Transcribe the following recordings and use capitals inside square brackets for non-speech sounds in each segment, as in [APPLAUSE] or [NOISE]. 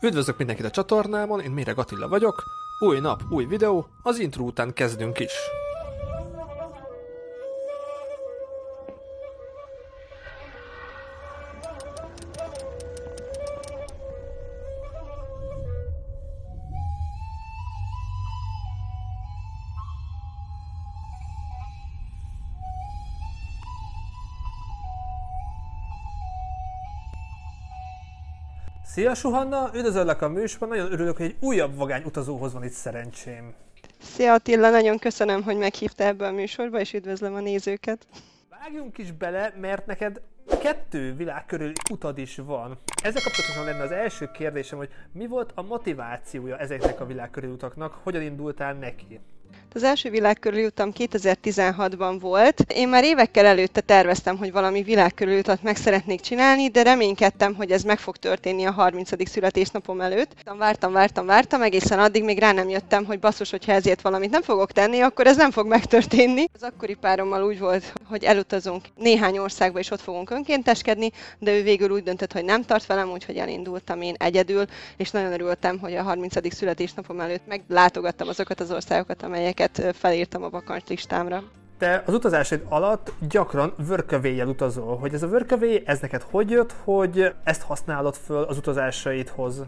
Üdvözlök mindenkit a csatornámon, én Méreg Attila vagyok. Új nap, új videó, az intro után kezdünk is. Szia Suhanna, üdvözöllek a műsorban, nagyon örülök, hogy egy újabb vagány utazóhoz van itt szerencsém. Szia Attila, nagyon köszönöm, hogy meghívtál ebbe a műsorba, és üdvözlöm a nézőket. Vágjunk is bele, mert neked kettő világ körül utad is van. Ezzel kapcsolatosan lenne az első kérdésem, hogy mi volt a motivációja ezeknek a világ körül utaknak, hogyan indultál neki? Az első világkörüli utam 2016-ban volt. Én már évekkel előtte terveztem, hogy valami világkörüli utat meg szeretnék csinálni, de reménykedtem, hogy ez meg fog történni a 30. születésnapom előtt. Vártam, vártam, vártam, egészen addig még rá nem jöttem, hogy basszus, hogyha ezért valamit nem fogok tenni, akkor ez nem fog megtörténni. Az akkori párommal úgy volt, hogy elutazunk néhány országba, és ott fogunk önkénteskedni, de ő végül úgy döntött, hogy nem tart velem, úgyhogy elindultam én egyedül, és nagyon örültem, hogy a 30. születésnapom előtt meglátogattam azokat az országokat, amelyeket amiket felírtam a vakancs listámra. Te az utazásaid alatt gyakran workaway utazol. Hogy ez a workaway, ez neked hogy jött, hogy ezt használod föl az utazásaidhoz?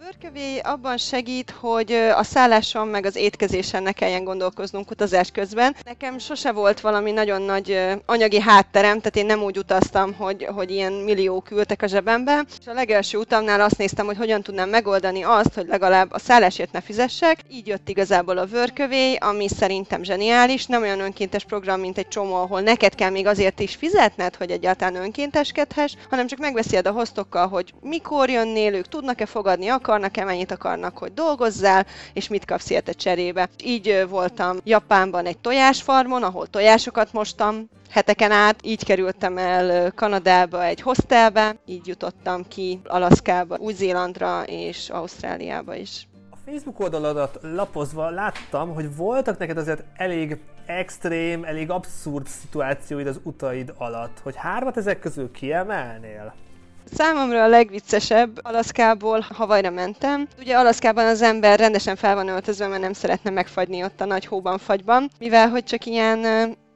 Workaway abban segít, hogy a szálláson meg az étkezésen ne kelljen gondolkoznunk utazás közben. Nekem sose volt valami nagyon nagy anyagi hátterem, tehát én nem úgy utaztam, hogy, hogy ilyen milliók ültek a zsebembe. És a legelső utamnál azt néztem, hogy hogyan tudnám megoldani azt, hogy legalább a szállásért ne fizessek. Így jött igazából a Workaway, ami szerintem zseniális, nem olyan önkéntes program, mint egy csomó, ahol neked kell még azért is fizetned, hogy egyáltalán önkénteskedhess, hanem csak megbeszéled a hoztokkal, hogy mikor jönnél, ők tudnak-e fogadni, akarnak-e, mennyit akarnak, hogy dolgozzál, és mit kapsz érte cserébe. Így voltam Japánban egy tojásfarmon, ahol tojásokat mostam, heteken át. Így kerültem el Kanadába egy hostelbe, így jutottam ki Alaszkába, Új-Zélandra és Ausztráliába is. A Facebook oldaladat lapozva láttam, hogy voltak neked azért elég extrém, elég abszurd szituációid az utaid alatt, hogy hármat ezek közül kiemelnél? Számomra a legviccesebb Alaszkából Havajra mentem. Ugye Alaszkában az ember rendesen fel van öltözve, mert nem szeretne megfagyni ott a nagy hóban fagyban, mivel hogy csak ilyen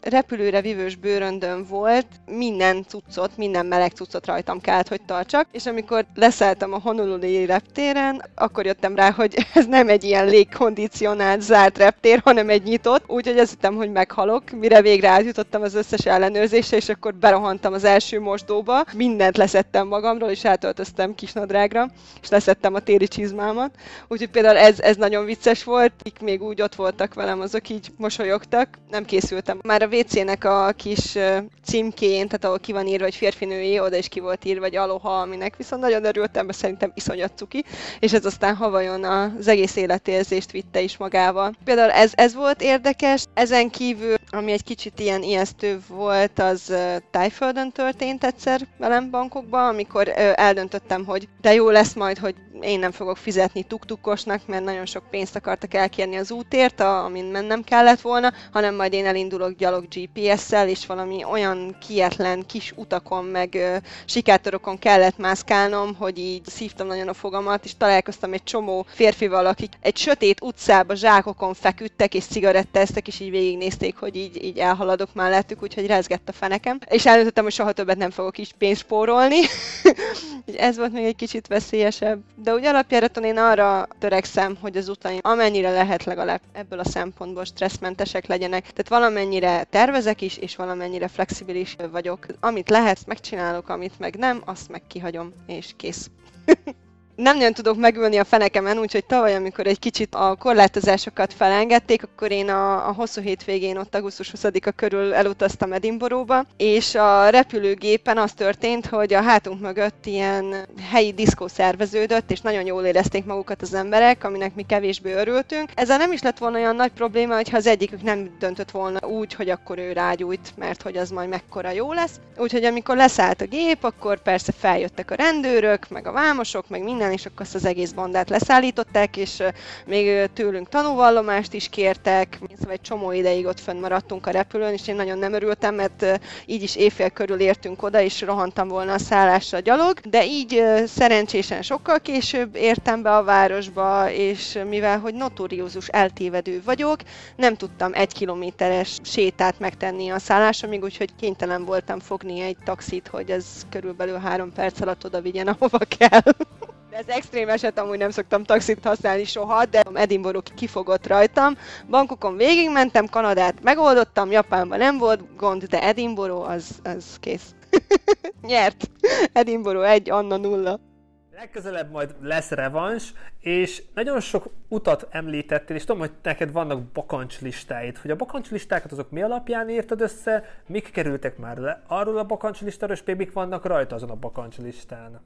repülőre vívős bőröndön volt, minden cuccot, minden meleg cuccot rajtam kellett, hogy tartsak, és amikor leszálltam a Honolulu reptéren, akkor jöttem rá, hogy [LAUGHS] ez nem egy ilyen légkondicionált zárt reptér, hanem egy nyitott, úgyhogy azt hittem, hogy meghalok, mire végre átjutottam az összes ellenőrzésre, és akkor berohantam az első mosdóba, mindent leszettem magamról, és átöltöztem kisnadrágra, és leszettem a téli csizmámat, úgyhogy például ez, ez nagyon vicces volt, akik még úgy ott voltak velem, azok így mosolyogtak, nem készültem. Már WC-nek a kis címkén, tehát ahol ki van írva, hogy férfinői, oda is ki volt írva, vagy aloha, aminek viszont nagyon örültem, mert szerintem iszonyat cuki, és ez aztán havajon az egész életérzést vitte is magával. Például ez, ez volt érdekes, ezen kívül, ami egy kicsit ilyen ijesztő volt, az Tájföldön történt egyszer velem bankokban, amikor eldöntöttem, hogy de jó lesz majd, hogy én nem fogok fizetni tuktukosnak, mert nagyon sok pénzt akartak elkérni az útért, amin mennem kellett volna, hanem majd én elindulok gyalog GPS-szel, és valami olyan kietlen kis utakon, meg sikátorokon kellett mászkálnom, hogy így szívtam nagyon a fogamat, és találkoztam egy csomó férfival, akik egy sötét utcába zsákokon feküdtek, és cigarettáztak, és így végignézték, hogy így, így elhaladok mellettük, úgyhogy rezgett a fenekem. És eldöntöttem, hogy soha többet nem fogok is pénzt spórolni. [LAUGHS] Ez volt még egy kicsit veszélyesebb. De úgy alapjáraton én arra törekszem, hogy az utaim amennyire lehet legalább ebből a szempontból stresszmentesek legyenek. Tehát valamennyire tervezek is, és valamennyire flexibilis vagyok. Amit lehet, megcsinálok, amit meg nem, azt meg kihagyom, és kész. [LAUGHS] nem nagyon tudok megülni a fenekemen, úgyhogy tavaly, amikor egy kicsit a korlátozásokat felengedték, akkor én a, a hosszú hétvégén ott augusztus 20-a körül elutaztam Edinboróba, és a repülőgépen az történt, hogy a hátunk mögött ilyen helyi diszkó szerveződött, és nagyon jól érezték magukat az emberek, aminek mi kevésbé örültünk. Ezzel nem is lett volna olyan nagy probléma, hogyha az egyikük nem döntött volna úgy, hogy akkor ő rágyújt, mert hogy az majd mekkora jó lesz. Úgyhogy amikor leszállt a gép, akkor persze feljöttek a rendőrök, meg a vámosok, meg minden repülőtéren, és akkor azt az egész bandát leszállították, és még tőlünk tanúvallomást is kértek, szóval egy csomó ideig ott fönn maradtunk a repülőn, és én nagyon nem örültem, mert így is éjfél körül értünk oda, és rohantam volna a szállásra gyalog, de így szerencsésen sokkal később értem be a városba, és mivel hogy notóriózus eltévedő vagyok, nem tudtam egy kilométeres sétát megtenni a szállásomig, úgyhogy kénytelen voltam fogni egy taxit, hogy ez körülbelül három perc alatt oda vigyen, ahova kell. Ez extrém eset, amúgy nem szoktam taxit használni soha, de Edinburgh kifogott rajtam. Bankokon végigmentem, Kanadát megoldottam, Japánban nem volt gond, de Edinburgh az, az kész. [LAUGHS] Nyert. Edinburgh 1, Anna 0. Legközelebb majd lesz revans, és nagyon sok utat említettél, és tudom, hogy neked vannak bakancslistáid. Hogy a bakancslistákat azok mi alapján írtad össze, mik kerültek már le arról a bakancslistáról, és mik vannak rajta azon a bakancslistán?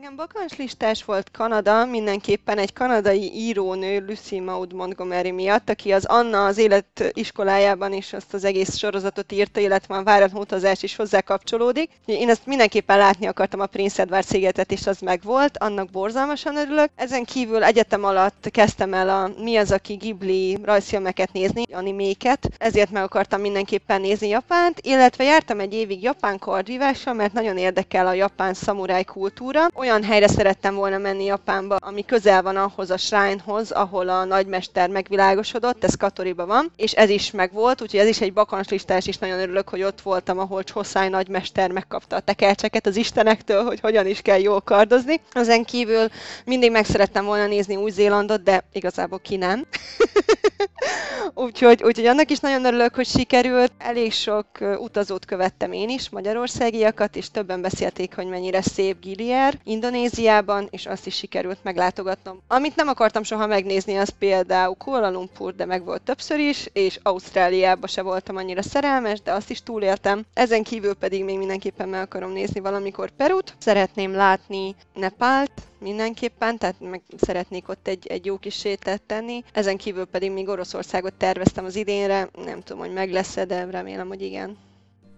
Nekem bakancslistás volt Kanada, mindenképpen egy kanadai írónő, Lucy Maud Montgomery miatt, aki az Anna az életiskolájában is azt az egész sorozatot írta, illetve a váratlan utazás is hozzá kapcsolódik. Én ezt mindenképpen látni akartam a Prince Edward szigetet, és az megvolt, annak borzalmasan örülök. Ezen kívül egyetem alatt kezdtem el a Mi az, aki Ghibli rajzfilmeket nézni, animéket, ezért meg akartam mindenképpen nézni Japánt, illetve jártam egy évig japán kardvívással, mert nagyon érdekel a japán szamuráj kultúra olyan helyre szerettem volna menni Japánba, ami közel van ahhoz a shrinehoz, ahol a nagymester megvilágosodott, ez Katoriba van, és ez is megvolt, úgyhogy ez is egy bakancslistás, és nagyon örülök, hogy ott voltam, ahol Csoszály nagymester megkapta a tekercseket az istenektől, hogy hogyan is kell jól kardozni. Ezen kívül mindig meg szerettem volna nézni Új-Zélandot, de igazából ki nem. [LAUGHS] úgyhogy, úgyhogy annak is nagyon örülök, hogy sikerült. Elég sok utazót követtem én is, magyarországiakat, és többen beszélték, hogy mennyire szép Gilier Indonéziában, és azt is sikerült meglátogatnom. Amit nem akartam soha megnézni, az például Kuala Lumpur, de meg volt többször is, és Ausztráliában se voltam annyira szerelmes, de azt is túléltem. Ezen kívül pedig még mindenképpen meg akarom nézni valamikor Perut. Szeretném látni Nepált, mindenképpen, tehát meg szeretnék ott egy, egy jó kis sétát tenni. Ezen kívül pedig még Oroszországot terveztem az idénre, nem tudom, hogy meg lesz-e, de remélem, hogy igen.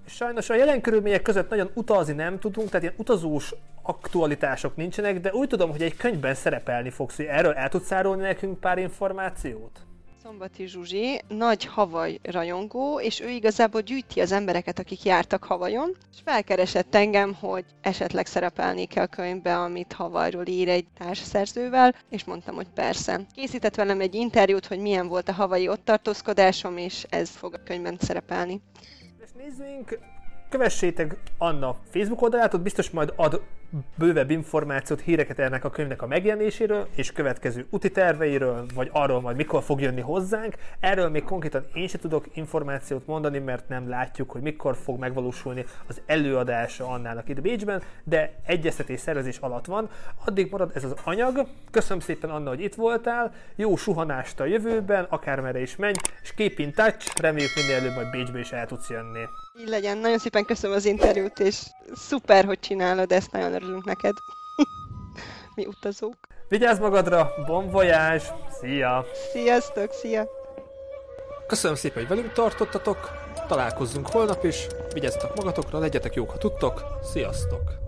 Sajnos a jelen körülmények között nagyon utazni nem tudunk, tehát ilyen utazós aktualitások nincsenek, de úgy tudom, hogy egy könyvben szerepelni fogsz, hogy erről el tudsz árulni nekünk pár információt? Szombati Zsuzsi nagy havaj rajongó, és ő igazából gyűjti az embereket, akik jártak havajon, és felkeresett engem, hogy esetleg szerepelni kell a könyvbe, amit havajról ír egy társszerzővel, és mondtam, hogy persze. Készített velem egy interjút, hogy milyen volt a havai ott tartózkodásom, és ez fog a könyvben szerepelni. És nézzünk kövessétek Anna Facebook oldalát, ott biztos majd ad bővebb információt, híreket ennek a könyvnek a megjelenéséről, és következő úti terveiről, vagy arról majd mikor fog jönni hozzánk. Erről még konkrétan én sem tudok információt mondani, mert nem látjuk, hogy mikor fog megvalósulni az előadása Annának itt Bécsben, de egyeztetés szervezés alatt van. Addig marad ez az anyag. Köszönöm szépen Anna, hogy itt voltál. Jó suhanást a jövőben, akármerre is menj, és keep in touch, reméljük minél előbb majd Bécsbe is el tudsz jönni. Így legyen. Nagyon szépen köszönöm az interjút, és szuper, hogy csinálod ezt, nagyon örülünk neked. [LAUGHS] Mi utazók. Vigyázz magadra, bon voyage, szia! Sziasztok, szia! Köszönöm szépen, hogy velünk tartottatok, találkozzunk holnap is, vigyázzatok magatokra, legyetek jók, ha tudtok, sziasztok!